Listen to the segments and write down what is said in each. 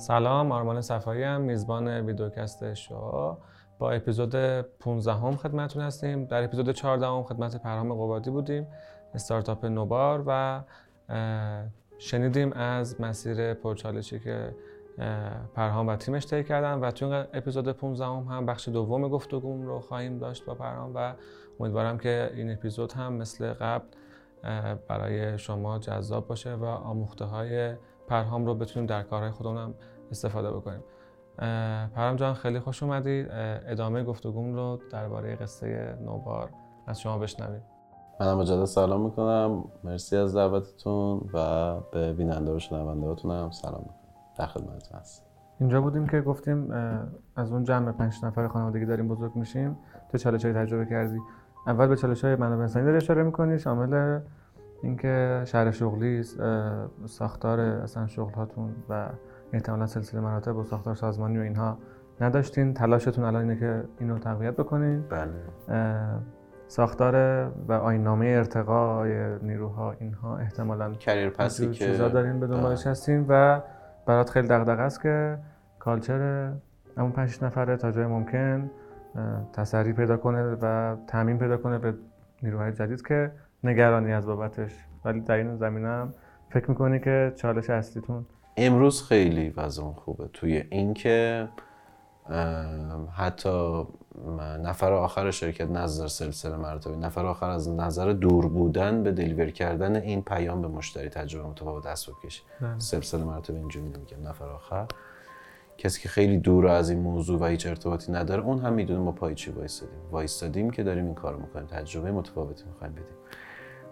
سلام آرمان صفایی هم میزبان ویدیوکست شو. با اپیزود 15 هم خدمتتون هستیم. در اپیزود 14 هم خدمت پرهام قبادی بودیم استارتاپ نوبار و شنیدیم از مسیر پرچالشی که پرهام و تیمش طی کردن و توی اپیزود 15 هم, هم بخش دوم گفتگوم رو خواهیم داشت با پرهام و امیدوارم که این اپیزود هم مثل قبل برای شما جذاب باشه و آموخته های پرهام رو بتونیم در کارهای خودمون استفاده بکنیم. پرهام جان خیلی خوش اومدید ادامه گفتگوم رو درباره قصه نوبار از شما بشنویم. منم مجدد سلام می‌کنم. مرسی از دعوتتون و به بیننده و شنونده هم سلام می‌کنم. در خدمتتون هست. اینجا بودیم که گفتیم از اون جمع پنج نفر خانوادگی داریم بزرگ میشیم. تو چالش های تجربه کردی. اول به چالش های منابع انسانی داری اشاره می‌کنی شامل اینکه شهر شغلی ساختار اصلا شغل هاتون و احتمالا سلسله مراتب و ساختار سازمانی و اینها نداشتین. تلاشتون الان اینه که اینو تقویت بکنین. بله. ساختار و آینامه ارتقای نیروها اینها احتمالا کریر پسی که چیزا دارین به دنبالش هستین و برات خیلی دغدغه است که کالچر همون پنج نفره تا جای ممکن تسری پیدا کنه و تعمین پیدا کنه به نیروهای جدید که نگرانی از بابتش. ولی در این زمینم فکر می‌کنی که چالش اصلیتون امروز خیلی وضع خوبه. توی اینکه حتی نفر آخر شرکت نظر سلسله مراتبی نفر آخر از نظر دور بودن به دلیور کردن این پیام به مشتری تجربه متفاوت دست بکشه بله. سلسله مراتب اینجوری نمیگم نفر آخر. کسی که خیلی دور از این موضوع و هیچ ارتباطی نداره اون هم می‌دونه ما پای چی وایستادیم. وایستادیم که داریم این کارو می‌کنیم تجربه متفاوتی می‌خوایم بدیم.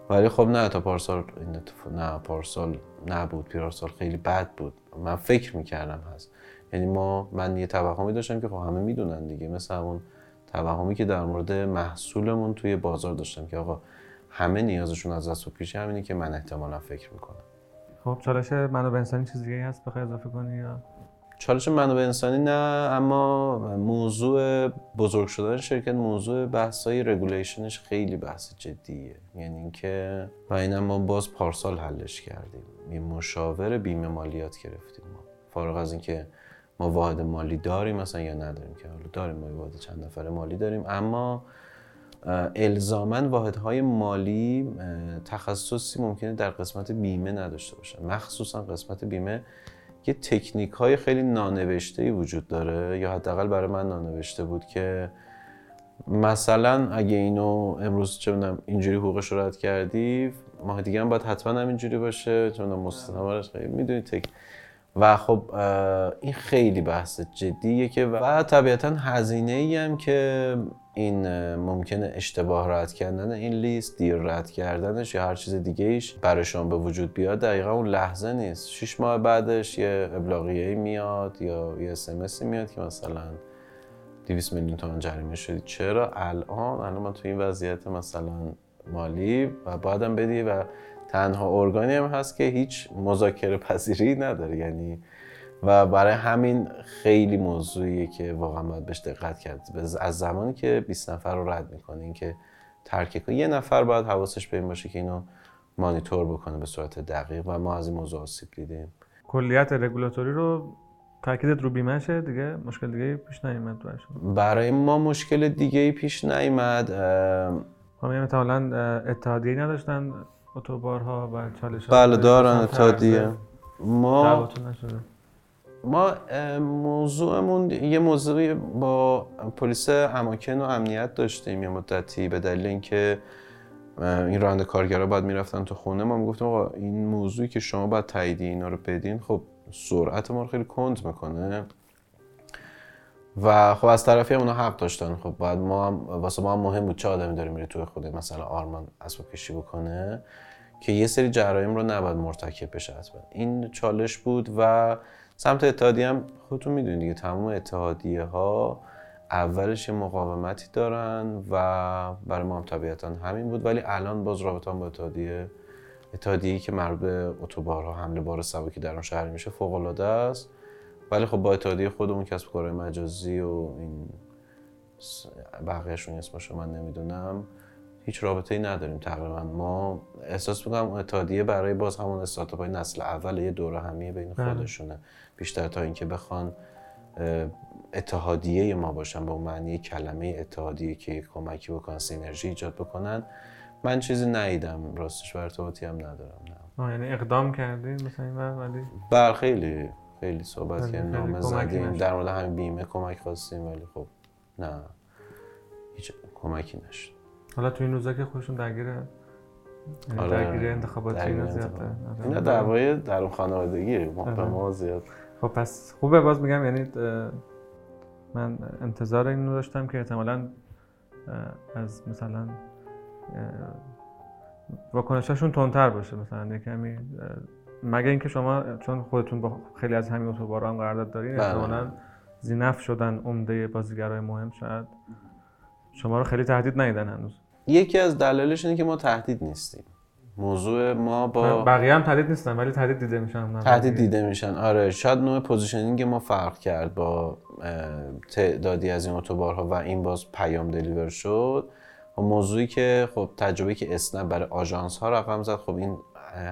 ولی خب نه تا پارسال این اتفاق نه پارسال نبود پیرارسال خیلی بد بود. من فکر می‌کردم هست. یعنی ما من یه توهمی داشتم که خب همه می‌دونن دیگه. مثل اون توهمی که در مورد محصولمون توی بازار داشتم که آقا همه نیازشون از دست پیش همینی که من احتمالا فکر می‌کنم. خب چالش منو انسانی چیز دیگه هست؟ بخوای اضافه کنی یا؟ چالش منابع انسانی نه اما موضوع بزرگ شدن شرکت موضوع بحث های رگولیشنش خیلی بحث جدیه. یعنی اینکه و اینم ما باز پارسال حلش کردیم. یه مشاور بیمه مالیات گرفتیم ما. فارغ از اینکه ما واحد مالی داریم مثلا یا نداریم که حالا داریم ما واحد چند نفر مالی داریم اما الزاما واحدهای مالی تخصصی ممکنه در قسمت بیمه نداشته باشن. مخصوصا قسمت بیمه یه تکنیک های خیلی نانوشته ای وجود داره یا حداقل برای من نانوشته بود که مثلا اگه اینو امروز چه می‌دونم اینجوری حقوقش رو رد کردی ماه دیگه هم باید حتما هم اینجوری باشه مستندش خیلی می‌دونی تک و خب این خیلی بحث جدیه که و طبیعتا هزینه ای هم که این ممکنه اشتباه رد کردن این لیست دیر رد کردنش یا هر چیز دیگه ایش برایشان به وجود بیاد دقیقا اون لحظه نیست. شش ماه بعدش یه ابلاغیه میاد یا یه اسمسی میاد که مثلا 200 میلیون تومان جریمه شدی. چرا؟ الان الان ما تو این وضعیت مثلا مالی و بعدم بدی و تنها ارگانی هم هست که هیچ مذاکره پذیری نداره. یعنی و برای همین خیلی موضوعیه که واقعا باید بهش دقت کرد. از زمانی که 20 نفر رو رد می‌کنه اینکه ترک یه نفر باید حواسش به این باشه که اینو مانیتور بکنه به صورت دقیق و ما از این موضوع آسیب دیدیم. کلیت رگولاتوری رو تاکیدت رو بیمشه دیگه؟ مشکل دیگه پیش نیومد برای ما مشکل دیگه پیش نیومد همه مثلا اتحادیه نداشتن؟ اتوبارها و چالش بله دارن اتحادیه ما ما موضوعمون یه موضوعی با پلیس اماکن و امنیت داشتیم. یه مدتی به دلیل اینکه این راننده کارگرها باید می‌رفتن تو خونه ما می‌گفتیم آقا این موضوعی که شما باید تاییدی اینا رو بدین خب سرعت ما رو خیلی کند می‌کنه. و خب از طرفی اونا حق داشتن. خب بعد ما هم واسه ما هم مهم بود چه آدمی داره میره توی خود مثلا آرمان اسباب کشی بکنه که یه سری جرایم رو نباید مرتکب بشه حتما. این چالش بود و سمت اتحادیه هم خودتون می‌دونید دیگه تمام اتحادیه ها اولش یه مقاومتی دارن و برای ما هم طبیعتا همین بود. ولی الان باز رابطه با اتحادیه اتحادیه که مربوط به اتوبارها حمله بار سبکی در اون شهر میشه فوق العاده است. ولی خب با اتحادیه خودمون کسب کارهای مجازی و این بقیهشون اسمشو من نمی‌دونم هیچ رابطه ای نداریم تقریبا. ما احساس می‌کنم اتحادیه برای باز همون استارتاپ های نسل اول یه دوره همیه بین بله. خودشونه. بیشتر تا اینکه بخوان اتحادیه ما باشن به اون معنی کلمه اتحادیه که کمکی بکنن سینرژی ایجاد بکنن من چیزی ندیدم. راستش و ارتباطی هم ندارم نه. یعنی اقدام کردی مثلا این ولی؟ بر خیلی. خیلی صحبت کردیم نامه کمکی زدیم. در مورد همین بیمه کمک خواستیم ولی خب نه هیچ کمکی نشد حالا تو این روزا که خودشون درگیر آره، درگیر انتخاباتی درگیر اینا زیاده انتخابات. آره. اینا دعوای در خانوادگی ما به آره. ما زیاد خب پس خوبه باز میگم یعنی من انتظار اینو داشتم که احتمالاً از مثلا واکنشاشون تندتر باشه مثلا یه کمی مگه اینکه شما چون خودتون با خیلی از همین اتوبارا هم قرارداد دارین بله. احتمالاً ذی‌نفع شدن عمده بازیگرای مهم شاید شما رو خیلی تهدید ندیدن هنوز. یکی از دلایلش اینه که ما تهدید نیستیم. موضوع ما با بقیه هم تهدید نیستن ولی تهدید دیده میشن. تهدید دیده میشن. آره شاید نوع positioning ما فرق کرد با تعدادی از این اتوبارها و این باز پیام دلیور شد. و موضوعی که خب تجربه که اسنپ برای آژانس ها رقم زد خب این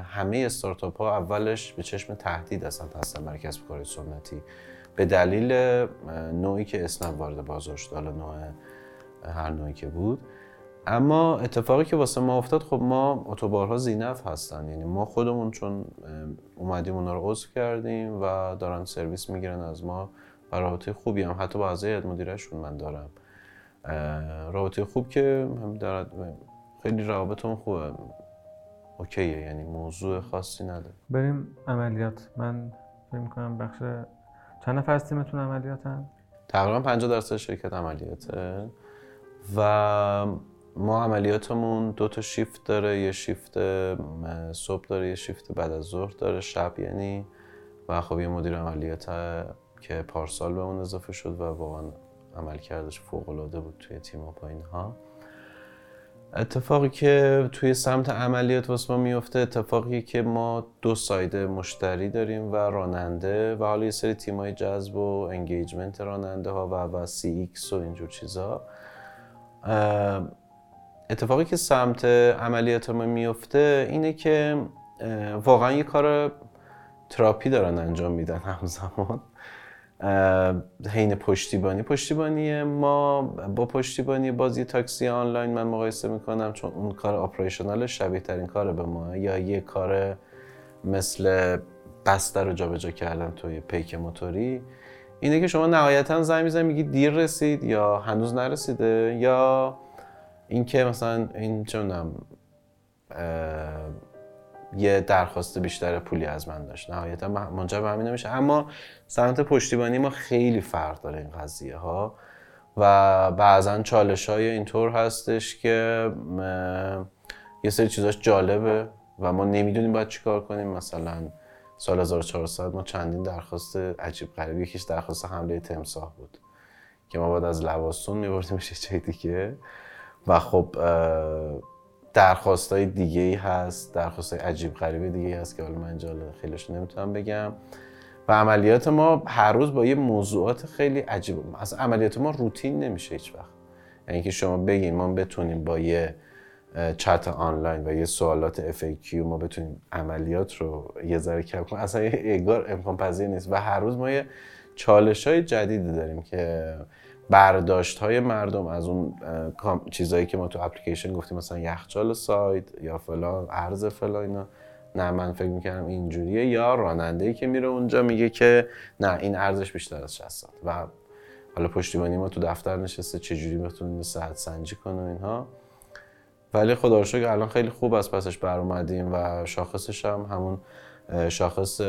همه استارتاپ ها اولش به چشم تهدید اصلا هستن برای کسب کار سنتی. به دلیل نوعی که اسنپ وارد بازار شد حالا نوع هر نوعی که بود. اما اتفاقی که واسه ما افتاد خب ما اتوبارها زینف هستن. یعنی ما خودمون چون اومدیم اونا رو عضو کردیم و دارن سرویس می‌گیرن از ما و رابطه خوبی هم. حتی با اعضای مدیرشون من دارم. رابطه خوب که هم خیلی روابطمون خوبه. اوکیه یعنی موضوع خاصی نداره. بریم عملیات. من فکر می‌کنم بخش چند نفر از تیمتون عملیاتن؟ تقریبا 50 درصد شرکت عملیاته. و ما عملیاتمون دو تا شیفت داره. یه شیفت صبح داره یه شیفت بعد از ظهر داره. شب یعنی و خب یه مدیر عملیات که پارسال به اون اضافه شد و واقعا عمل کردش فوق العاده بود توی تیم و با اینها اتفاقی که توی سمت عملیات واسه ما میفته اتفاقی که ما دو side مشتری داریم و راننده و حالا یه سری تیمای جذب و engagement راننده ها و و CX و اینجور چیزا. اتفاقی که سمت عملیات ما میفته اینه که واقعا یه کار تراپی دارن انجام میدن همزمان. حین پشتیبانی. پشتیبانی ما با پشتیبانی بازی تاکسی آنلاین من مقایسه می‌کنم چون اون کار آپریشنال شبیه ترین کار به ما. یا یه کار مثل بسته رو جابجا کردن توی پیک موتوری. اینه که شما نهایتا زنگ می‌زنی میگی دیر رسید یا هنوز نرسیده یا اینکه مثلا این اه، یه درخواست بیشتر پولی از من داشت. نهایتا منجر به همین نمیشه اما سمت پشتیبانی ما خیلی فرق داره این قضیه ها و بعضا چالش های اینطور هستش که یه سری چیزاش جالبه و ما نمی‌دونیم باید چیکار کنیم. مثلا سال 1400 ما چندین درخواست عجیب غریب یکیش درخواست حمله تمساح بود که ما باید از لواسون میبردیمش جای دیگه. و خب درخواست های دیگه ای هست درخواست های عجیب غریب دیگه ای هست که حالا من اینجا خیلیش نمی‌تونم بگم. و عملیات ما هر روز با یه موضوعات خیلی عجیب اصلا عملیات ما روتین نمیشه هیچ وقت. یعنی که شما بگین ما بتونیم با یه چت آنلاین و یه سوالات FAQ ما بتونیم عملیات رو یه ذره کم کنیم. اصلا یه امکان پذیر نیست. و هر روز ما یه چالش های جدیدی داریم که برداشت های مردم از اون چیزایی که ما تو اپلیکیشن گفتیم مثلا یخچال سایت یا فلان ارز فلان اینا. نه من فکر می‌کردم اینجوریه. یا راننده ای که میره اونجا میگه که نه این ارزش بیشتر از 60 ساعت و حالا پشتیبانی ما تو دفتر نشسته چجوری بتونیم ساعت سنجی کنه اینها. ولی خدا رو الان خیلی خوب از پسش بر اومدیم و شاخصش هم همون شاخص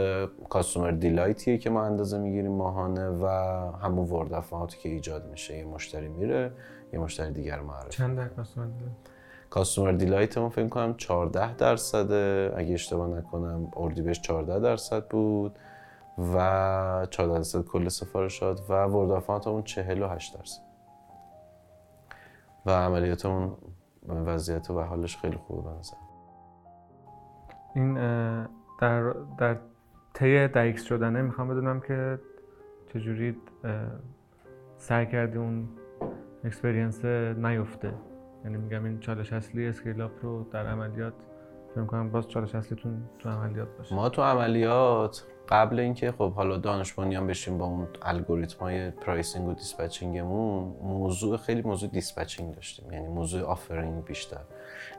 customer delight ایه که ما اندازه می‌گیریم ماهانه و همون word of mouth ی که ایجاد میشه. یه مشتری میره یه مشتری دیگر معرفی چند در customer customer delight ما فکر کنم 14 درصده. اگه اشتباه نکنم اردیبهشت 14 درصد بود و 14 درصد کل سفارشات و word of mouth مون 48 درصد. و عملیاتمون وضعیت و حالش خیلی خوبه به نظر. این در در طی ده X شدنه می‌خوام بدونم که چجوری سعی کردی اون experience نیفته. یعنی میگم این چالش اصلی scale رو در عملیات فکر کنم باز چالش اصلیتون تو عملیات باشه. ما تو عملیات قبل اینکه خب حالا دانش بنیان بشیم با اون الگوریتم های pricing و dispatching مون موضوع خیلی موضوع dispatching داشتیم. یعنی موضوع offering بیشتر.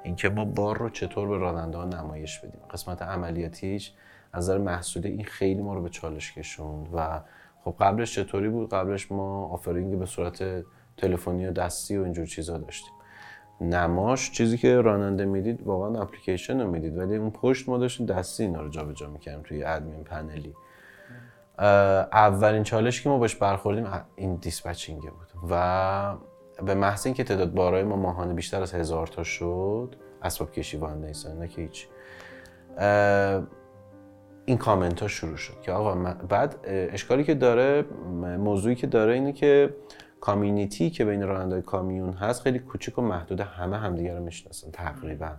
اینکه ما بار رو چطور به راننده ها نمایش بدیم. قسمت عملیاتیش از نظر محصولی این خیلی ما رو به چالش کشوند و خب قبلش چطوری بود؟ قبلش ما offering به صورت تلفنی و دستی و اینجور چیزا داشتیم. نماش چیزی که راننده می‌دید واقعا اپلیکیشن رو می‌دید ولی اون پشت ما داشتیم دستی اینا رو جابجا می‌کردیم توی admin panel ی. اولین چالش که ما باش برخوردیم این dispatching بود و به محض اینکه تعداد بارای ما ماهانه بیشتر از هزار تا شد اسباب کشی وان نه که هیچ. این کامنت ها شروع شد که آقا بعد اشکالی که داره موضوعی که داره اینه که کامیونیتی که بین راننده کامیون هست خیلی کوچیک و محدود همه همدیگه رو می‌شناسن تقریبا.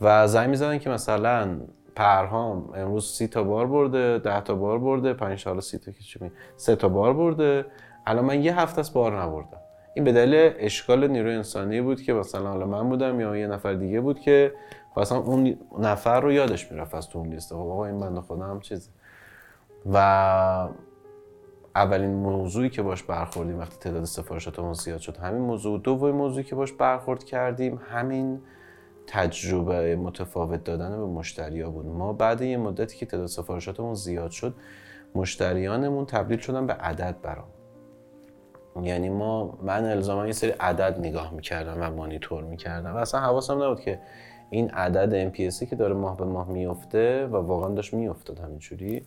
و زنگ می‌زنن که مثلا پرهام امروز سی تا بار برده ده تا بار برده پنج تا سی تا که سه تا بار برده. الان من یه هفته از بار نبردم. این به دلیل اشکال نیروی انسانی بود که مثلا حالا من بودم یا یه نفر دیگه بود که مثلا اون نفر رو یادش می‌رفت از تو اون لیست. خب این بنده خدا هم چیزه. و اولین موضوعی که باش برخوردیم وقتی تعداد سفارشاتمون زیاد شد همین موضوع دومین موضوعی که باش برخورد کردیم همین تجربه متفاوت دادن به مشتریا بود. ما بعد یه مدتی که تعداد سفارشاتمون زیاد شد مشتریانمون تبدیل شدن به عدد برام. یعنی ما من الزاما یه سری عدد نگاه می‌کردم و مانیتور می‌کردم. و اصلا حواسم نبود که این عدد MPSی که داره ماه به ماه میفته و واقعا داشت میافتاد همینجوری.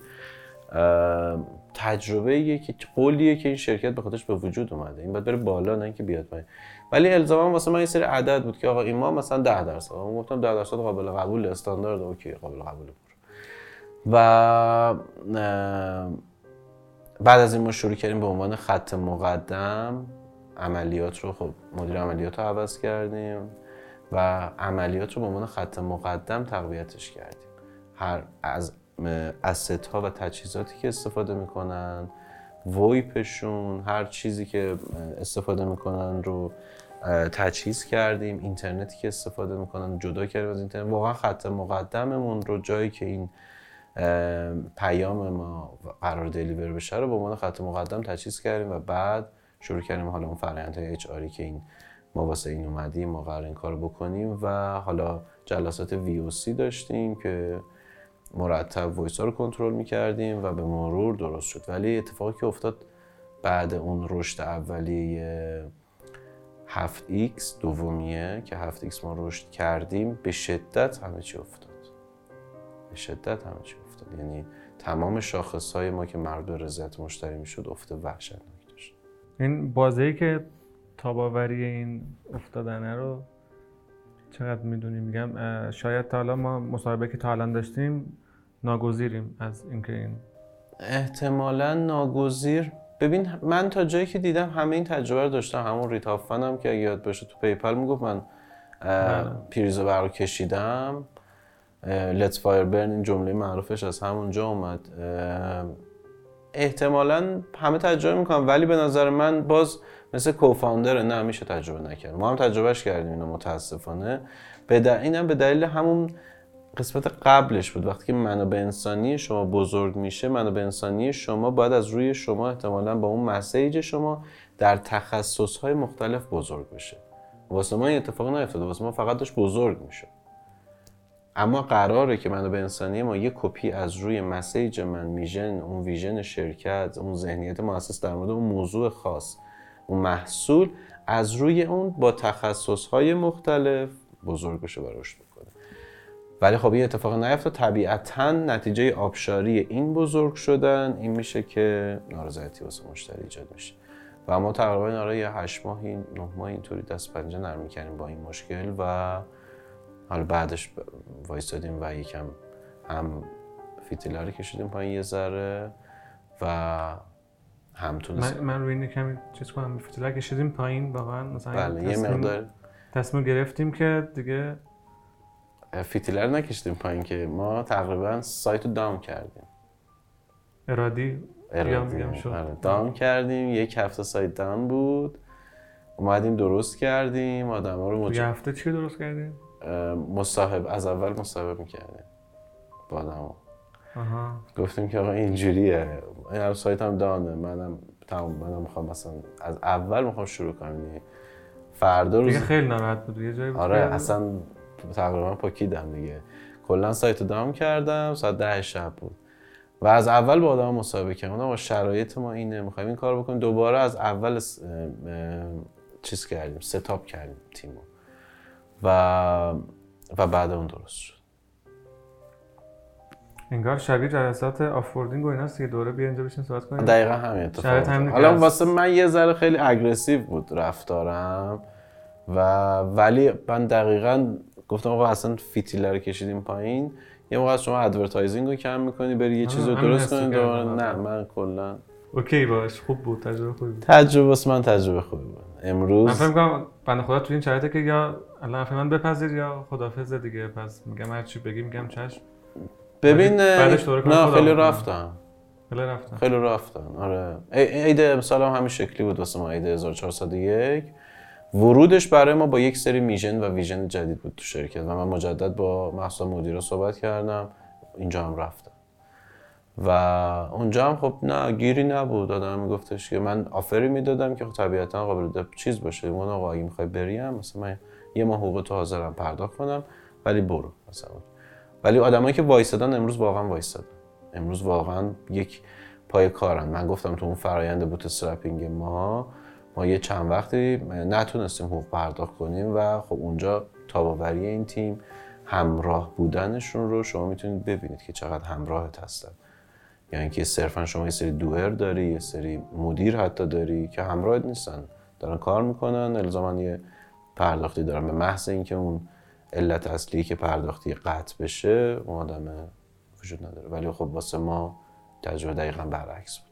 تجربه یه که قولیه که این شرکت به خودش به وجود اومده. این باید بره بالا نه اینکه بیاد پایین. ولی الزاما واسه من یه سری عدد بود که آقا این ما مثلا 10 درصد. من گفتم 10 درصد قابل قبول استاندارد اوکی قابل قبول و بعد از این ما شروع کردیم به عنوان خط مقدم عملیات رو خب مدیر عملیات رو عوض کردیم و عملیات رو به عنوان خط مقدم تقویتش کردیم. هر از اسست ها و تجهیزاتی که استفاده می‌کنن ویپشون هر چیزی که استفاده می‌کنن رو تجهیز کردیم اینترنتی که استفاده می‌کنن جدا کردیم از اینترنت. واقعا خط مقدممون رو جایی که این پیام ما قرار deliver بشه رو به عنوان خط مقدم تجهیز کردیم و بعد شروع کردیم حالا اون فرآیند اچ که این ما واسه این اومدیم ما قرار این کار بکنیم و حالا جلسات VOC داشتیم که مرتب voice رو کنترل می‌کردیم و به مرور درست شد. ولی اتفاقی که افتاد بعد اون رشد اولیه 7x دومیه که 7x ما رشد کردیم به شدت همه چی افتاد. به شدت همه چی افتاد. یعنی تمام شاخص های ما که مربوط به رضایت مشتری می‌شد افت وحشتناک داشت. این بازی که تاب‌آوری این افتادنه رو چقدر می‌دونیم میگم شاید تا حالا ما مصاحبه که تا الان داشتیم ناگزیریم از اینکه این احتمالا ناگزیر. ببین من تا جایی که دیدم همه این تجربه رو داشتم. همون Reid Hoffman هم که اگه یاد باشه تو PayPal می‌گفت من بله. پریزو بیرون کشیدم. let fires burn این جمله معروفش از همونجا اومد. احتمالا همه تجربه می‌کنم ولی به نظر من باز مثل co-founder نه میشه تجربه نکرد. ما هم تجربهش کردیم اینو متاسفانه. به اینم به دلیل همون قسمت قبلش بود. وقتی که منابع انسانی شما بزرگ میشه منابع انسانی شما باید از روی شما احتمالا با اون message شما در تخصص های مختلف بزرگ بشه. واسه ما این اتفاق نیفتاده. واسه ما فقط داشت بزرگ میشه اما قراره که منابع انسانی ما یه کپی از روی مسیج من میژن اون ویژن شرکت اون ذهنیت مؤسس در مورد اون موضوع خاص اون محصول از روی اون با تخصص های مختلف بزرگ بشه و رشد بکنه ولی خب این اتفاق نیفتاد طبیعتا نتیجه آبشاری این بزرگ شدن این میشه که نارضایتی واسه مشتری ایجاد میشه. و ما تقریبا آره یه هشت ماهی نه ماه اینطوری دست پنجه نرم می‌کنیم با این مشکل و حالا بعدش وایستادیم و یکم هم فیتیلا رو کشیدیم پایین یه ذره و هم من, من روی این کمی چیز کنم فیتیلا کشیدیم پایین واقعا مثلا بله یه مقدار تصمیم گرفتیم که دیگه فیتیله رو نکشیدیم پایین که ما تقریبا سایت رو down کردیم. ارادی؟ ارادی آره، دام کردیم یک هفته سایت دام بود. اومدیم درست کردیم آدم ها رو یه هفته چی درست کردیم؟ مصاحب از اول مصاحبه می‌کردیم. با آدم گفتیم که آقا اینجوریه. این هم سایت هم دانه. منم تمام منم می‌خوام مثلا از اول می‌خوام شروع کنم. یعنی فردا روز دیگه خیلی ناراحت بود. یه جایی بود آره اصلا تقریبا پاکیدم دیگه. کلا سایت رو down کردم. ساعت ده شب بود. و از اول با آدم مصاحبه کردم. آقا شرایط ما اینه. می‌خوایم این کار بکنیم. دوباره از اول س- اه، اه، چیز کردیم. setup کردیم تیمو. و و بعد اون درست شد. انگار شبیه جلسات onboarding و ایناست که دوره بیا اینجا بشین صحبت کنیم. دقیقا همین اتفاق حالا. واسه من یه ذره خیلی aggressive بود رفتارم و ولی من دقیقا گفتم آقا اصلا فیتیله رو کشیدیم پایین. یه موقع از شما advertising رو کم می‌کنی بری یه چیز رو درست کنی. دوباره نه من کلا OK باش خوب بود. تجربه خوبی بود. تجربه من تجربه خوبی بود. من امروز فکر می‌کنم بنده خدا تو این شرایطه که یا الان حرف من بپذیر یا خدافظ دیگه. پس میگم هر چی بگی میگم چشم. ببین بعدش دوره کار نه خیلی. رفتن. خیلی رفتن. خیلی رفتن آره. عید امسال هم همین شکلی بود واسه ما عید 1401 ورودش برای ما با یک سری mission و vision جدید بود تو شرکت و من مجدد با محسا مدیر صحبت کردم. اینجا هم رفتم. و اونجا هم خب نه گیری نبود. آدم میگفتش که من offer ی می‌دادم که خب طبیعتا قابل چیز باشه. اون آقا اگه می‌خوای بریم مثلا من یه ماه حقوق تو حاضرم پرداخت کنم ولی برو مثلا. ولی آدمایی که وایسادن امروز واقعا وایسادن امروز واقعا یک پای کارن. من گفتم تو اون فرایند bootstrapping ما ما یه چند وقتی نتونستیم حقوق پرداخت کنیم و خب اونجا تاباوری این تیم همراه بودنشون رو شما می‌تونید ببینید که چقدر همراهت هستن. یعنی که صرفا شما یه سری دوئر داری یه سری مدیر حتی داری که همراهت نیستن. دارن کار می‌کنن الزاما یه پرداختی دارن. به محض اینکه اون علت اصلی که پرداختی قطع بشه اون آدم وجود نداره. ولی خب واسه ما تجربه دقیقا برعکس بود.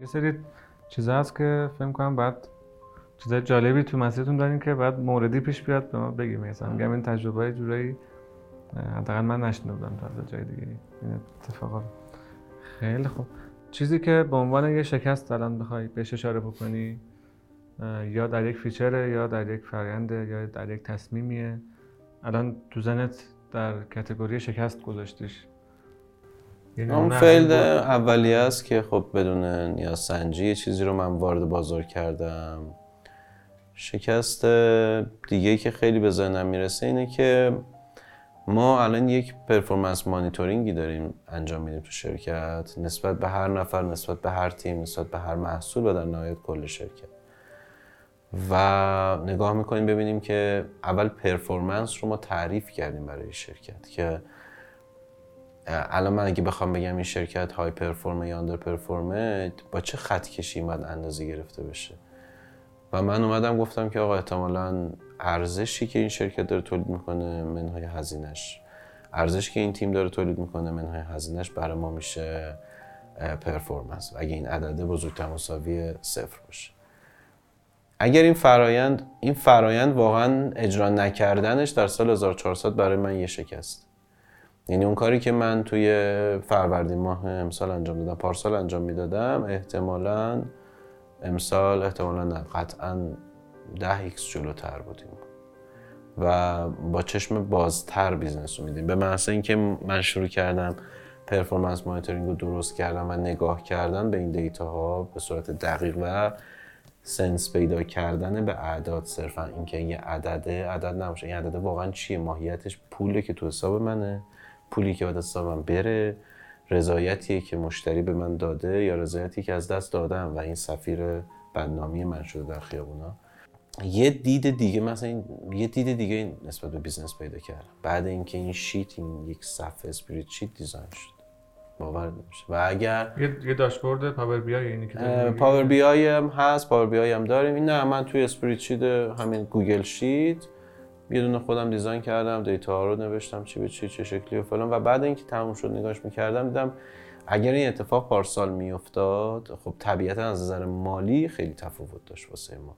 یه سری چیزا هست که فکر کنم بعد چیزای جالبی تو مسیرتون دارین که بعد موردی پیش بیاد به ما بگیم. مثلا میگم این تجربه جورایی حداقل من نشنیده بودم تا از جای دیگه این اتفاقا. خیلی خوب. چیزی که به عنوان یه شکست الان بخوای بهش اشاره بکنی یا در یک feature ه یا در یک فرآینده یا در یک تصمیمیه. الان تو ذهنت در category شکست گذاشتیش. یه اون failed. اولیه است که خب بدون نیاز سنجی چیزی رو من وارد بازار کردم. شکست دیگه که خیلی به ذهنم می‌رسه اینه که ما الان یک performance monitoring ی داریم انجام میدیم تو شرکت نسبت به هر نفر نسبت به هر تیم نسبت به هر محصول و در نهایت کل شرکت. و نگاه می‌کنیم ببینیم که اول پرفورمنس رو ما تعریف کردیم برای شرکت که الان من اگه بخوام بگم این شرکت های پرفورمه یا اندر پرفورمه با چه خط کشی باید اندازه گرفته بشه؟ و من اومدم گفتم که آقا احتمالا ارزشی که این شرکت داره تولید می‌کنه منهای هزینش ارزشی که این تیم داره تولید می‌کنه منهای هزینش برای ما میشه پرفورمنس. اگه این عدده بزرگتر مساوی صفر باشه. اگر این فرایند این فرایند واقعا اجرا نکردنش در سال 1400 برای من یه شکست. یعنی اون کاری که من توی فروردین ماه امسال انجام دادم پارسال انجام می‌دادم احتمالا امسال احتمالا نه قطعا ده x جلوتر بودیم. و با چشم بازتر business رو میدیم. به محض اینکه من شروع کردم performance monitoring رو درست کردم و نگاه کردن به این data ها به صورت دقیق و sense پیدا کردن به اعداد صرفا اینکه یه عدده عدد نباشه این عدده واقعا چیه؟ ماهیتش پوله که تو حساب منه پولی که باید حسابم بره. رضایتیه که مشتری به من داده یا رضایتی که از دست دادم و این سفیر بدنامی من شده در خیابونا. یه دید دیگه مثلا این یه دید دیگه نسبت به business پیدا کردم. بعد اینکه این sheet این یک صفحه spreadsheet design شد. باور نمیشه. و اگر یه داشبورد Power BI اینی که؟ Power B I هم هست Power BI هم داریم. این نه من توی spreadsheet همین Google Sheet یه دونه خودم design کردم data رو نوشتم چی به چی چه شکلی و فلان. و بعد اینکه تموم شد نگاش می‌کردم دیدم اگر این اتفاق پارسال میافتاد خب طبیعتا از نظر مالی خیلی تفاوت داشت واسه ما.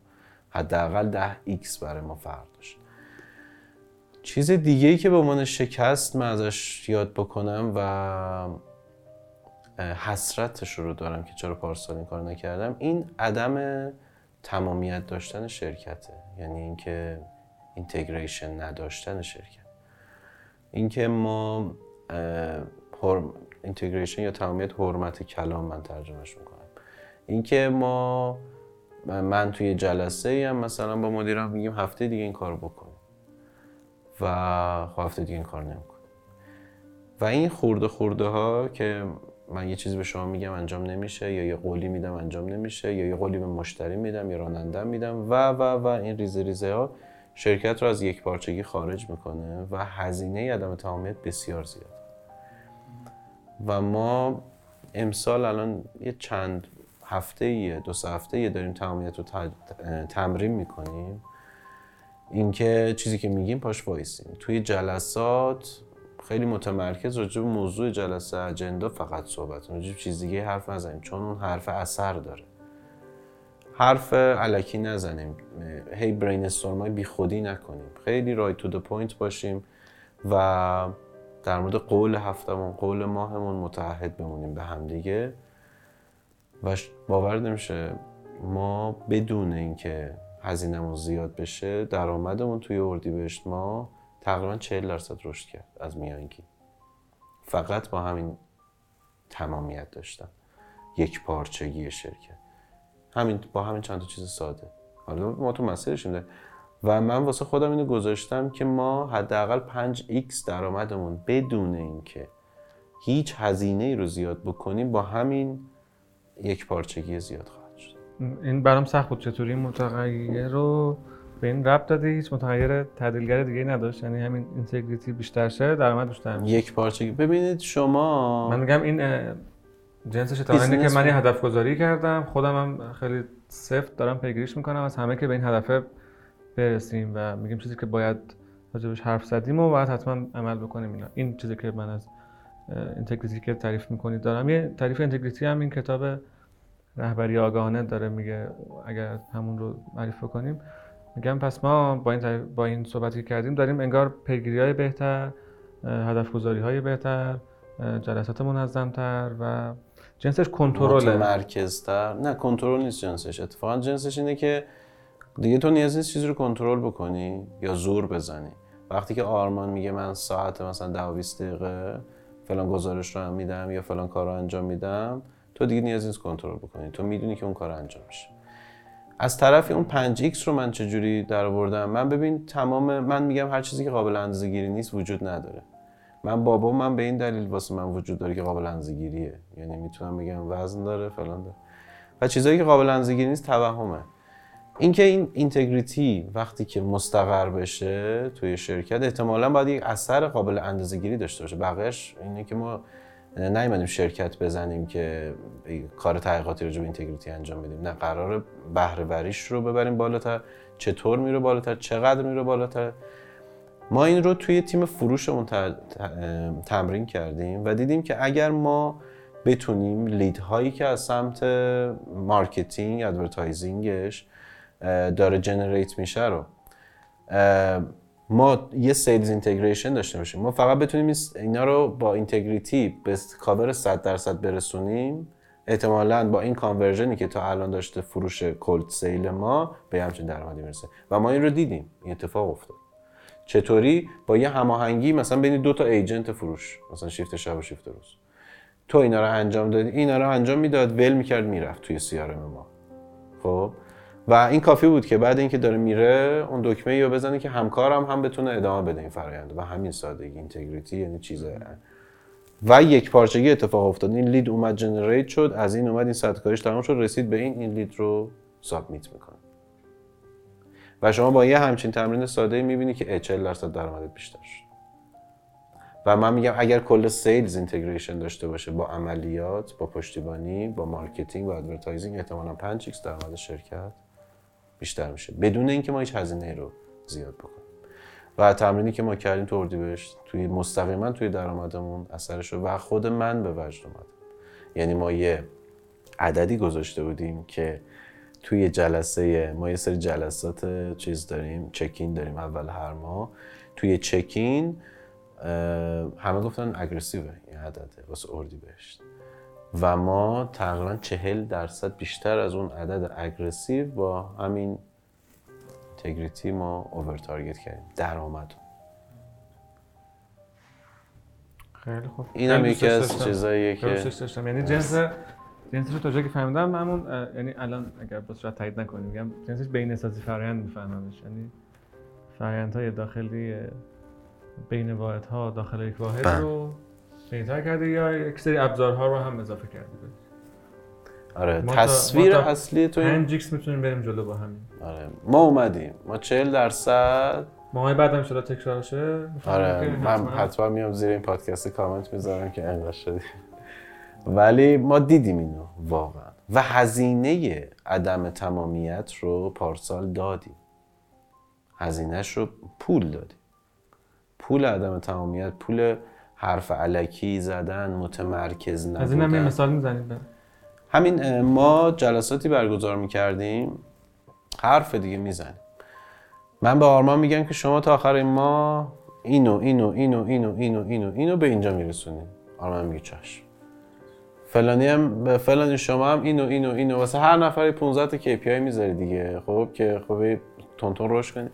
حداقل 10 x برای ما فرق داشت. چیز دیگه ای که به عنوان شکست من ازش یاد بکنم و حسرتش رو دارم که چرا پارسال این کار نکردم این عدم تمامیت داشتن شرکته. یعنی اینکه اینتگریشن نداشتن شرکت. اینکه ما اینتگریشن یا تمامیت حرمت کلام من ترجمهش می‌کنم. اینکه ما من توی جلسه مثلا با مدیرم میگیم هفته دیگه این کار بکنیم. و خب هفته دیگه این کار نمی‌کنیم. و این خورده خورده ها که من یه چیزی به شما میگم انجام نمیشه یا یه قولی میدم انجام نمیشه یا یه قولی به مشتری میدم یا راننده میدم و و و این ریزه ریزه ها شرکت رو از یک پارچگی خارج می‌کنه و هزینه عدم تمامیت بسیار زیاد. و ما امسال الان یه چند هفته یه دو سه هفته یه داریم تمامیت رو تمرین می‌کنیم. اینکه چیزی که میگیم پاش وایسیم. توی جلسات خیلی متمرکز راجع به موضوع جلسه agenda فقط صحبت راجع چیز دیگه حرف نزنیم. چون اون حرف اثر داره. حرف الکی نزنیم. هی brainstorm بی خودی نکنیم. خیلی right to point باشیم و در مورد قول هفتمون قول ماهمون متعهد بمونیم به همدیگه و باور نمیشه. ما بدون اینکه هزینهمون زیاد بشه درآمدمون توی اردیبهشت ما تقریبا 40 درصد رشد کرد از میانگی فقط با همین تمامیت داشتن یک پارچگی شرکت. همین با همین چند تا چیز ساده. حالا ما تو مسیرشیم و من واسه خودم اینو گذاشتم که ما حداقل 5x درآمدمون بدون اینکه هیچ هزینه ای رو زیاد بکنیم با همین یک پارچگی زیاد خواهد شد. این برام سخت بود. چطوری متغیر رو به این ربط دادی؟ هیچ متغیر تعدیلگر دیگه نداشت. یعنی همین اینتگریتی بیشتر شه درآمد بیشتر یک پارچگی. ببینید شما من میگم این جنسش اینه که من یه هدف گذاری کردم خودم هم خیلی سفت دارم پیگیریش می‌کنم از همه که به این هدف برسیم و میگیم چیزی که باید راجبش حرف زدیم و باید حتما عمل بکنیم اینا. این چیزی که من از اینتگریتی که تعریف می‌کنید دارم. یه تعریف اینتگریتی هم این کتاب رهبری آگاهانه داره میگه اگر همون رو معرفی کنیم میگم پس ما با این, با این صحبتی که کردیم داریم انگار پیگیری های بهتر هدف گذاری های بهتر جلسات منظمتر و جنسش کنترل مرکزتر نه کنترل نیست جنسش. اتفاقا جنسش اینه که دیگه تو نیاز نیست چیزی رو کنترل بکنی یا زور بزنی. وقتی که آرمان میگه من ساعت مثلا 10 20 دقیقه فلان گزارش رو هم میدم یا فلان کار رو انجام میدم تو دیگه نیاز نیست کنترل بکنی. تو می‌دونی که اون کار انجام میشه. از طرفی اون 5 x رو من چجوری در آوردم من ببین تمام من میگم هر چیزی که قابل اندازه‌گیری نیست وجود نداره. من بابا من به این دلیل واسه من وجود داره که قابل اندازه‌گیریه یعنی می‌تونم بگم وزن داره فلان داره. و چیزایی که قابل اندازه‌گیری نیست توهمه. اینکه این اینتگریتی وقتی که مستقر بشه توی شرکت احتمالا باید یک اثر قابل اندازه‌گیری داشته باشه. بقیهش اینه که ما نیومدیم شرکت بزنیم که کار تحقیقاتی رو به اینتگریتی انجام بدیم. نه قرار بهره وریش رو ببریم بالاتر. چطور میره بالاتر؟ چقدر میره بالاتر؟ ما این رو توی تیم فروشمون تمرین کردیم و دیدیم که اگر ما بتونیم لید هایی که از سمت marketing advertising ش داره generate میشه رو ما یه sales integration داشته باشیم. ما فقط بتونیم اینا رو با integrity به کاور 100 درصد برسونیم. احتمالا با این conversion ی که تا الان داشته فروش cold sale ما به همچین درآمدی می‌رسه. و ما این رو دیدیم. این اتفاق افتاد. چطوری با یه هماهنگی مثلا بین دو تا agent فروش مثلا شیفت شب و شیفت روز. تو اینا رو انجام دادی اینا رو انجام می‌داد ول می‌کرد می‌رفت توی سیارم ما. خب؟ و این کافی بود که بعد اینکه داره میره اون دکمه یا بزنه که همکارم هم بتونه ادامه بده این فرآیند و همین سادگی اینتگریتی یعنی چیزه و یک پارچگی اتفاق افتاد. این لید اومد جنریت شد از این اومد این صد کارش تمام شد رسید به این این لید رو سابمیت می‌کنه. و شما با یه همچین تمرین ساده می‌بینی که 40 درصد درآمدت بیشتر شد. و من میگم اگر کل sales integration داشته باشه با عملیات با پشتیبانی با marketing و advertising احتمالاً 5 x درآمد شرکت بیشتر میشه. بدون اینکه ما هیچ هزینه رو زیاد بکنیم. و تمرینی که ما کردیم تو اردیبهشت توی مستقیما توی درآمدمون اثرش رو و خود من به وجد اومد یعنی ما یه عددی گذاشته بودیم که توی جلسه ما یه سری جلسات چیز داریم check-in داریم اول هر ماه. توی check-in همه گفتن aggressive ه این عدده واسه اردیبهشت. و ما تقریبا چهل درصد بیشتر از اون عدد aggressive با همین integrity ما over target کردیم درآمد خیلی خوب. این هم خیلی یکی از. چیزاییه که یعنی جنس جنسش رو تا جایی که فهمیدم همون یعنی الان اگر با صورت تایید نکنیم میگم جنسش بین احساسی فرآیند میفهممش. یعنی فرآیندهای داخلی بین واحدها داخل یک واحد بله. رو بهتر کرده یا یک سری ابزارها رو هم اضافه کرده آره تصویر تا اصلی تو این 5 x می‌تونیم بریم جلو با همین. آره ما اومدیم. ما 40 درصد ماهای بعد هم شده تکرار شه. آره من حتما. میام زیر این پادکست کامنت می‌ذارم که انقدر شدی. ولی ما دیدیم اینو واقعا. و هزینه عدم تمامیت رو پارسال دادیم. هزینهش رو پول دادیم. پول عدم تمامیت پول حرف علکی زدن متمرکز از این هم نبودن مثال می‌زنیم همین ما جلساتی برگزار می‌کردیم. حرف دیگه می‌زنیم. من به آرمان میگم که شما تا آخر این ماه اینو اینو اینو اینو اینو اینو اینو به اینجا میرسونیم آرمان میگه چشم. فلانی هم فلانی شما هم اینو اینو اینو واسه هر نفری 15 تا KPI می‌ذاری دیگه. خب که خب تونتون روشن کنی.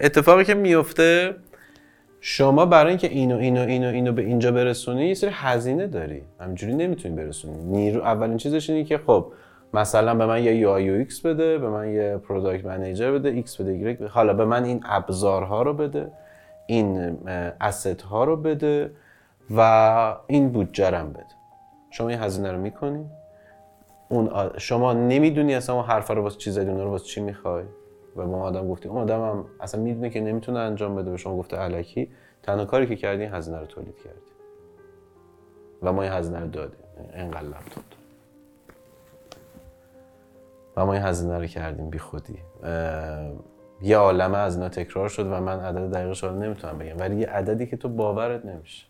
اتفاقی که میفته شما برای اینکه اینو اینو اینو اینو به اینجا برسونی یه سری هزینه داری. همینجوری نمی‌تونی برسونی. نیرو اولین چیزش اینه که خب مثلا به من یه UI و X بده به من یه product manager بده X بده بده. حالا به من این ابزارها رو بده این asset ها رو بده و این هم بده. شما این هزینه رو می‌کنی؟ اون آ- شما نمی‌دونی اصلا اون حرفا رو واسه چی زدی اون رو واسه چی می‌خوای؟ و اون آدم گفتی اون آدم هم اصلا می‌دونه که نمی‌تونه انجام بده. به شما گفته الکی تنها کاری که کردی این هزینه رو تولید کردی. و ما این هزینه رو دادیم. اینقدر لپتاپ. و ما این هزینه رو کردیم بی خودی. یه عالمه از اینا تکرار شد و من عدد دقیقش رو نمی‌تونم بگم. ولی یه عددی که تو باورت نمیشه.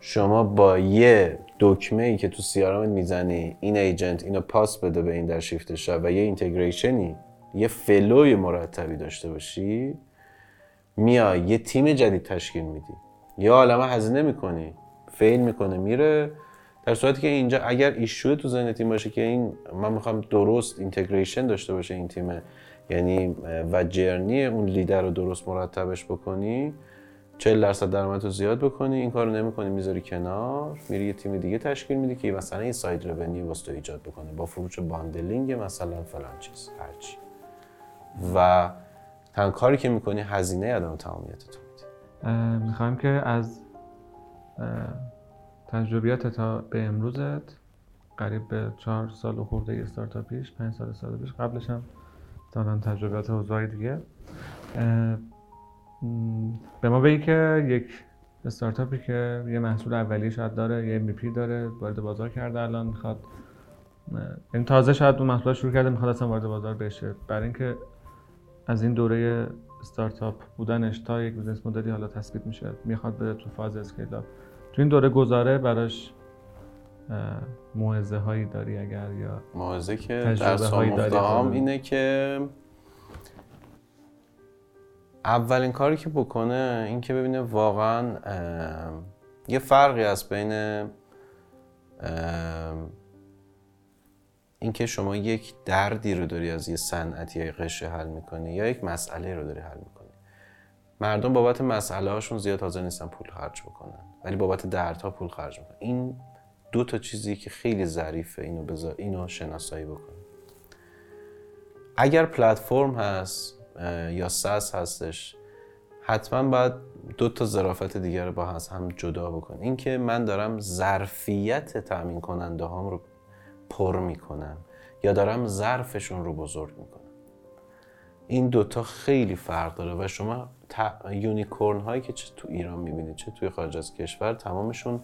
شما با یه دکمه ای که تو CRM ت می‌زنی این agent اینو پاس بده به این در شیفت شب و یه integration ی یه flow ی مرتبی داشته باشی میای یه تیم جدید تشکیل میدی. یه عالمه هزینه می‌کنی fail می‌کنه میره. در صورتی که اینجا اگر issue تو ذهن تیم باشه که این من می‌خوام درست integration داشته باشه این تیم یعنی و journey اون lead ر رو درست مرتبش بکنی 40 درصد درآمد رو زیاد بکنی این کارو نمی‌کنی می‌ذاری کنار میری یه تیم دیگه تشکیل میدی که مثلا این side revenue واسه تو ایجاد بکنه با فروش bundling مثلا فلان چیز هرچی و تنها کاری که می‌کنی هزینه عدم تمامیت تو میدی اه، می‌خوایم که از تجربیات تا به امروزت قریب به چهار سال و خورده استارتاپیش پنج سال سال پیش قبلش هم تجربیات حوزه‌های دیگه. به ما بگی که یک استارتاپی که یه محصول اولیه شاید داره یه MVP داره وارد بازار کرده الان می‌خواد این تازه شاید اون محصول رو شروع کرده می‌خواد اصلا وارد بازار بشه. برای اینکه از این دوره استارتاپ بودنش تا یک business model ی حالا تثبیت میشه می‌خواد بره تو فاز scale up تو این دوره گذاره براش موعظه هایی داری اگر یا موعظه که در هایی داری؟ اینه که اولین کاری که بکنه این که ببینه واقعا یه فرقی هست بین اینکه شما یک دردی رو داری از یه صنعتی یا قشه حل می‌کنی یا یک مسئله رو داری حل می‌کنی. مردم بابت مسئله هاشون زیاد حاضر نیستن پول خرج بکنن ولی بابت دردها پول خرج می‌کنن. این دو تا چیزی که خیلی ظریفه اینو بذار اینو شناسایی بکنی اگر پلتفرم هست یا ساس هستش حتما باید دو تا ظرافت دیگر رو با هم جدا بکن اینکه من دارم ظرفیت تأمین کننده هام رو پر می‌کنم یا دارم ظرفشون رو بزرگ می‌کنم. این دوتا خیلی فرق داره و شما ت... یونیکورن هایی که چه تو ایران می‌بینید چه توی خارج از کشور تمامشون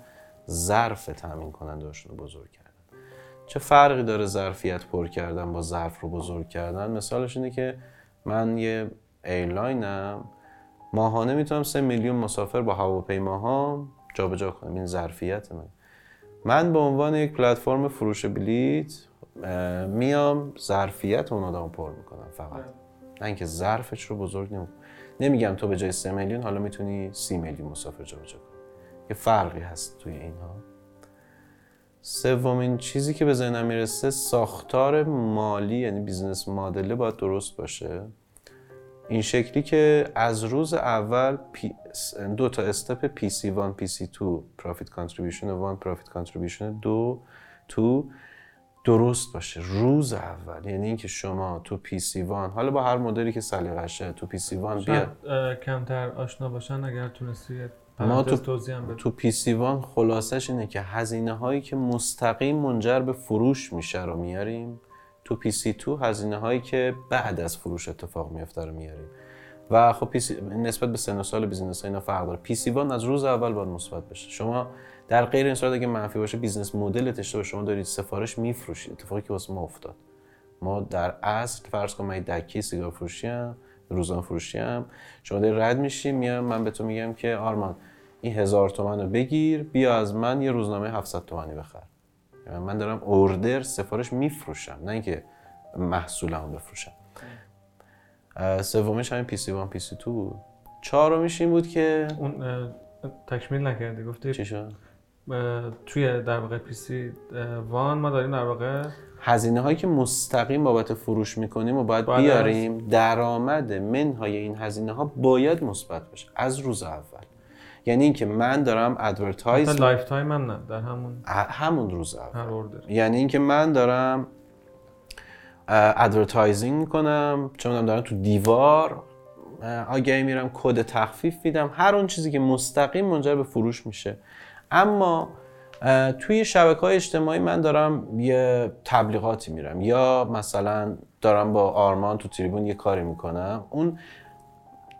ظرف تأمین کننده هاشون رو بزرگ کردن. چه فرقی داره ظرفیت پر کردن با ظرف رو بزرگ کردن؟ مثالش اینه که من یه airline م. ماهانه می‌تونم سه میلیون مسافر با هواپیماها جابجا کنم. این ظرفیت من. من به عنوان یک پلتفرم فروش بلیت میام ظرفیت اون آدم پر می‌کنم فقط. نه اینکه ظرفش رو بزرگ نمی‌کنم نمیگم تو به جای 3 میلیون حالا می‌تونی 30 میلیون مسافر جابجا کنی. یه فرقی هست توی اینها. سومین چیزی که به ذهنم می‌رسه ساختار مالی یعنی business model باید درست باشه. این شکلی که از روز اول دو تا step PC1 PC2 Profit Contribution 1 Profit Contribution 2 تو درست باشه. روز اول یعنی اینکه شما تو PC1 حالا با هر مدلی که سلیقشه تو PC1 بیاد. کمتر آشنا باشن اگر تونستی ما تو, تو PC1 خلاصش اینه که هزینه هایی که مستقیم منجر به فروش میشه رو میاریم. تو PC2 هزینه هایی که بعد از فروش اتفاق میفته رو میاریم. و خب PC... نسبت به سن و سال business اینا فرق داره. PC1 از روز اول باید مثبت بشه. شما در غیر این صورت اگه منفی باشه business model اشتباه شما دارید سفارش میفروشید. اتفاقی که واسه ما افتاد. ما در اصل فرض کن من دکه سیگار فروشی ام. روزنامه فروشی ام. شما داری رد میشی میام من به تو میگم که آرمان این هزار تومن رو بگیر بیا از من یه روزنامه 700 تومنی بخر. یعنی من دارم order سفارش میفروشم نه اینکه محصولمو بفروشم. سومیش همین پی سی 1 پی سی 2 بود. چهارمیش این بود که اون تکمیل نکردی گفتی چی شد؟ توی در واقع PC1 ما داریم در واقع هزینه هایی که مستقیم بابت فروش می‌کنیم و باید, باید بیاریم درآمد منهای این هزینه ها باید مثبت باشه از روز اول. یعنی اینکه من دارم advertise life time من نه در همون همون روز اول. یعنی اینکه من دارم advertising می‌کنم چون دارم تو دیوار آگهی میرم کد تخفیف میدم هر اون چیزی که مستقیم منجر به فروش میشه. اما توی شبکه های اجتماعی من دارم یه تبلیغاتی میرم. یا مثلا دارم با آرمان تو تریبون یه کاری می‌کنم. اون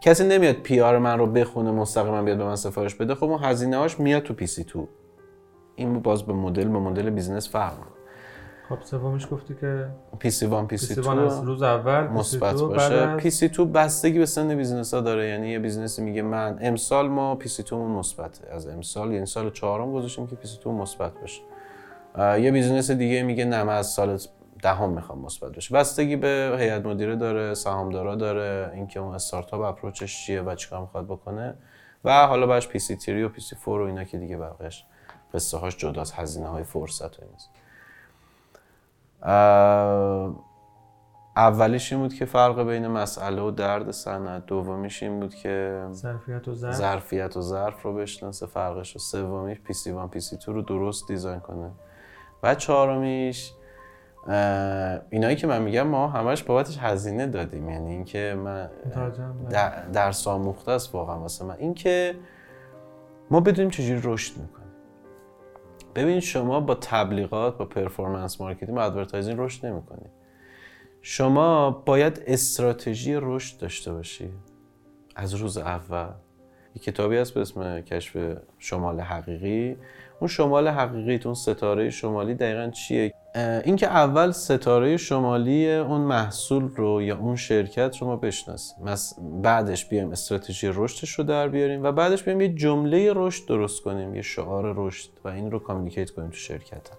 کسی نمیاد PR من رو بخونه مستقیما بیاد به من سفارش بده. خب اون هزینه هاش میاد تو PC2. این باز به مدل به مدل business فرق خب سومیش گفتی که پی سی وان پی سی تو روز اول مثبت باشه. پی سی تو بستگی به سن business ها داره. یعنی یه business ی میگه من امسال ما PC2 مثبته. از امسال یعنی سال چهارم گذاشتیم که PC2 مثبت باشه یه business دیگه میگه نه من از سال دهم می‌خوام مثبت بشه. بستگی به هیئت مدیره داره سهامدارا داره اینکه اون استارتاپ approach ش چیه و چیکار می‌خواد بکنه. و حالا باش PC3 و PC4 و اینا که دیگه بقیش قصه هاش جداست هزینه های فرصت و ایناست. اولیش این بود که فرق بین مسئله و درد صنعت دومیش این بود که ظرفیت و ظرف. ظرفیت و ظرف رو بشناسه فرقش و سومیش پی سی 1 پی سی 2 رو درست design کنه. و چهارمیش اینایی که من میگم ما همش بابتش هزینه دادیم. یعنی اینکه من درس آموخته است واقعا. واسه من. اینکه ما بدونیم چجوری رشد می‌کنیم. ببین شما با تبلیغات با performance marketing با advertising رشد نمی‌کنی. شما باید استراتژی رشد داشته باشی. از روز اول. یه کتابی هست به اسم کشف شمال حقیقی. اون شمال حقیقی اون ستاره شمالی دقیقا چیه؟ اینکه اول ستاره شمالی اون محصول رو یا اون شرکت رو ما بشناسیم. بعدش بیایم استراتژی رشدش رو در بیاریم و بعدش بیایم یه جمله رشد درست کنیم یه شعار رشد و این رو communicate کنیم تو شرکت.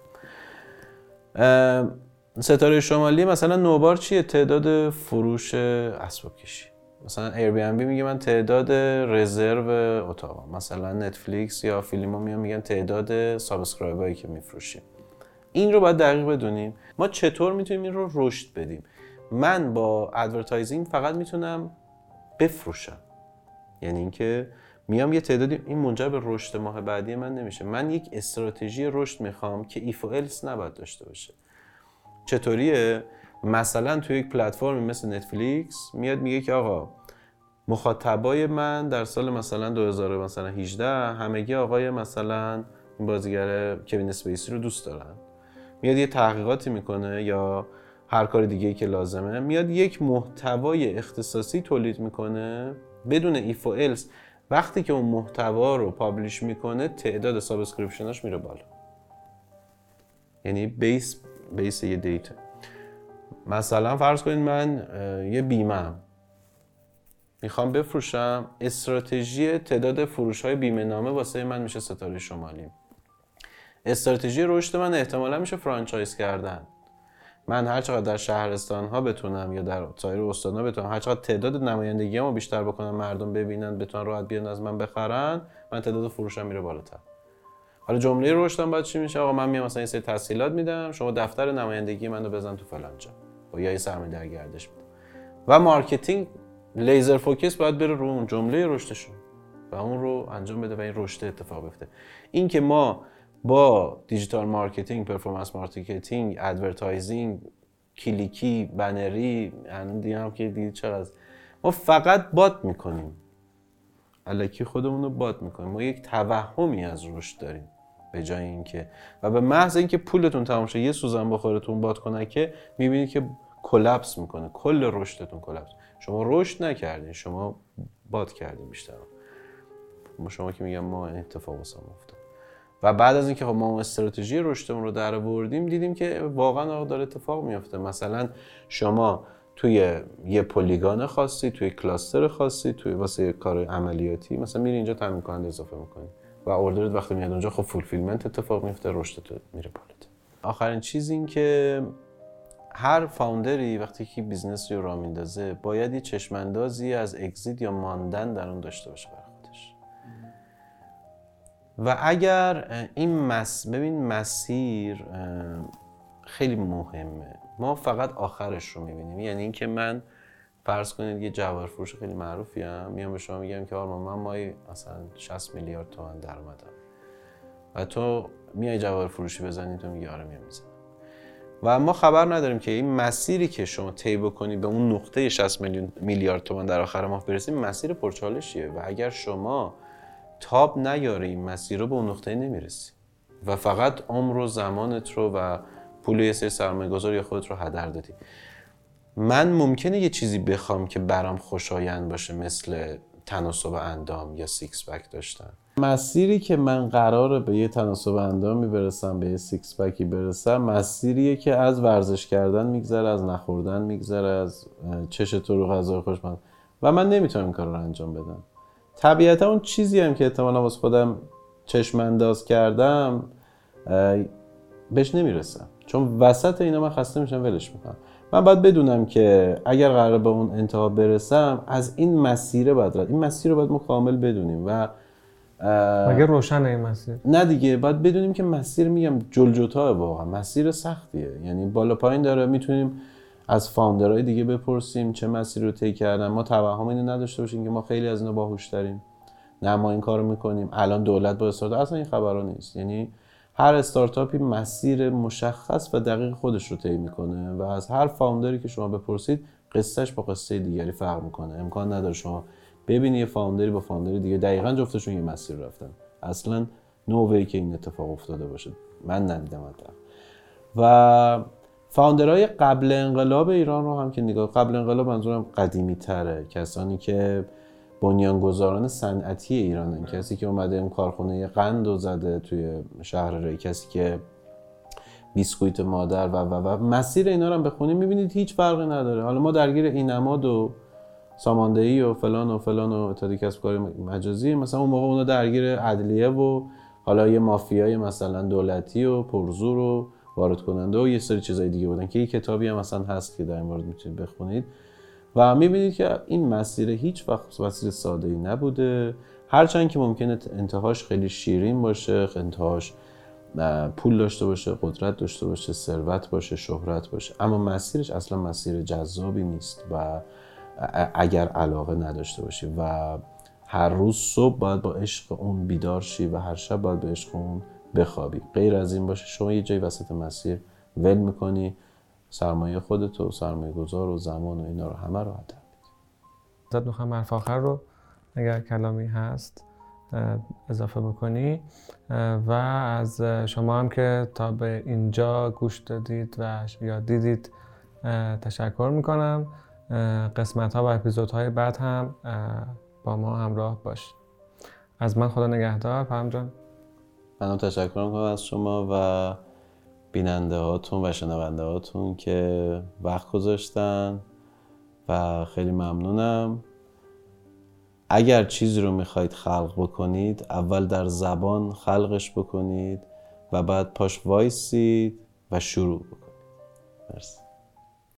ستاره شمالی مثلا نوبار چیه؟ تعداد فروش اسباب کشی. مثلا Airbnb میگه من تعداد رزرو اتاق مثلا نتفلیکس یا فیلمو میان میگن تعداد subscribe که میفروشیم. این رو باید دقیق بدونیم. ما چطور می‌تونیم این رو رشد بدیم؟ من با advertising فقط می‌تونم بفروشم. یعنی اینکه میام یه تعدادی این منجر به رشد ماه بعدی من نمیشه. من یک استراتژی رشد می‌خوام که if و else نباید داشته باشه. چطوریه؟ مثلا توی یک پلتفرمی مثل نتفلیکس میاد میگه که آقا مخاطبای من در سال مثلا 2018 همگی آقای مثلا این بازیگر کوین اسپیسی رو دوست دارن. میاد یه تحقیقاتی می‌کنه یا هر کار دیگه که لازمه میاد یک محتوای اختصاصی تولید می‌کنه بدون if و else وقتی که اون محتوا رو publish می‌کنه تعداد subscription اش میره بالا. یعنی base base یه data مثلا فرض کنید من یه بیمه می‌خوام بفروشم. استراتژی تعداد فروش های بیمه نامه واسه من میشه ستاره شمالی. استراتژی رشد من احتمالا میشه فرانچایز کردن. من هر چقدر در شهرستان ها بتونم یا در سایر استان ها بتونم هر چقدر تعداد نمایندگی رو بیشتر بکنم مردم ببینن بتونن راحت بیان از من بخرن من تعداد فروشم میره بالاتر. حالا جمله رشدم بعد چی میشه؟ آقا من میام مثلا این سری تسهیلات میدم شما دفتر نمایندگی منو بزن تو فلان جا. با یه سرمایه در گردش میدم و marketing laser focus باید بره رو اون جمله رشدشون و اون رو انجام بده و این رشد اتفاق بیفته. این که ما با digital marketing performance marketing advertising کلیکی بنری الان دیگه هم که دید چقدر. ما فقط بات می‌کنیم. الکی خودمون رو بات می‌کنیم. ما یک توهمی از رشد داریم به جای اینکه. و به محض اینکه پولتون تمام شه یه سوزن بخورتون بات کنه که می‌بینید که کلپس می‌کنه. کل رشدتون کلپس شما رشد نکردین شما بات کردین بیشتر. ما شما که میگم ما اتفاق واسه افتاد. و بعد از اینکه خب ما اون استراتژی رشدمون رو در آوردیم دیدیم که واقعا داره اتفاق میافته. مثلا شما توی یه پلیگان خاصی توی کلاستر خاصی توی واسه کار عملیاتی مثلا میری اینجا تامین کننده اضافه می‌کنی و order ت وقتی میاد اونجا خب fulfillment اتفاق میفته رشدت میره بالاتر. آخرین چیز این که هر founder ی وقتی که business رو راه میندازه باید یه چشم‌اندازی از exit یا ماندن در اون داشته باشه و اگر این مس ببین مسیر خیلی مهمه. ما فقط آخرش رو می‌بینیم. یعنی اینکه من فرض کنید یه جواهر فروش خیلی معروفی هم میام به شما میگم که آرمان من ماهی مثلا 60 میلیارد تومن درآمدم. و تو میای جواهر فروشی بزنی تو میگی آره میام می‌زنم. و ما خبر نداریم که این مسیری که شما طی بکنی به اون نقطه 60 میلیون میلیارد تومان در آخر ماه برسیم مسیر پرچالشیه. و اگر شما تاب نیاری مسیر رو به اون نقطه نمی‌رسی. و فقط عمر و زمانت رو و پول یه سری سرمایه گذار یا خودت رو هدر دادی. من ممکنه یه چیزی بخوام که برام خوشایند باشه مثل تناسب اندام یا six pack داشتن. مسیری که من قراره به یه تناسب اندامی برسم به یه سیکس بکی برسم مسیریه که از ورزش کردن میگذره از نخوردن میگذره از چشمتو رو غذای خوشمزه و من نمی‌تونم این کار رو انجام بدم. طبیعتا اون چیزی هم که احتمالا واسه خودم چشم انداز کردم بهش نمی‌رسم. چون وسط اینا من خسته میشم ولش می‌کنم. من باید بدونم که اگر قرار به اون انتها برسم از این مسیره باید رد. این مسیر رو باید ما کامل بدونیم و مگه روشن این مسیر؟ نه دیگه. باید بدونیم که مسیر میگم جلجوتا واقعا. مسیر سختیه. یعنی بالا پایین داره. می‌تونیم از فاوندرهای دیگه بپرسیم چه مسیر رو طی کردن. ما توهم اینو نداشته باشیم که ما خیلی از اینا باهوش داریم نه ما این کارو می‌کنیم. الان دولت با استارتاپ اصلا این خبرها نیست. یعنی هر استارتاپی مسیر مشخص و دقیق خودش رو طی می‌کنه و از هر فاوندری که شما بپرسید قصهش با قصه دیگری فرق می‌کنه. امکان نداره شما ببینی یه فاوندری با فاوندری دیگه. دقیقا جفتشون یه مسیر رفتن. اصلا نووی که این اتفاق افتاده باشه. من ندیدم حتی. و فاوندرهای قبل انقلاب ایران رو هم که نگاه قبل انقلاب منظورم قدیمی تره کسانی که بنیانگذاران صنعتی ایرانن کسی که اومده این کارخونه قند و زده توی شهر ری. کسی که بیسکویت مادر و و و مسیر اینا رو هم بخونیم می‌بینید هیچ فرقی نداره. حالا ما درگیر اینماد و ساماندهی و فلان و فلان و اتحادیه کسب کار مجازی. مثلا اون موقع اونا درگیر عدلیه و حالا یه مافیای مثلا دولتی و پرزور و وارد کننده و یه سری چیزای دیگه بودن که یه کتابی هم مثلا هست که در این مورد می‌تونید بخونید. و می‌بینید که این مسیر هیچ وقت مسیر ساده ای نبوده. هرچند که ممکنه انتهاش خیلی شیرین باشه انتهاش پول داشته باشه قدرت داشته باشه ثروت باشه شهرت باشه. اما مسیرش اصلا مسیر جذابی نیست و اگر علاقه نداشته باشی و هر روز صبح باید با عشق اون بیدار شی و هر شب باید به عشق اون بخوابی. غیر از این باشه شما یه جای وسط مسیر ول می‌کنی سرمایه خودت و سرمایه گذار و زمان و اینا رو همه رو هدر زد می‌خوام حرف آخر رو اگر کلامی هست اضافه بکنی. و از شما هم که تا به اینجا گوش دادید و یا دیدید تشکر می‌کنم. قسمت ها و اپیزودهای بعد هم با ما همراه باش. از من خدا نگهدار پرم جان. منم تشکر می‌کنم از شما و بیننده هاتون و شنونده هاتون که وقت گذاشتن و خیلی ممنونم. اگر چیزی رو می‌خواید خلق بکنید اول در زبان خلقش بکنید و بعد پاش وایسید و شروع بکنید. مرسی.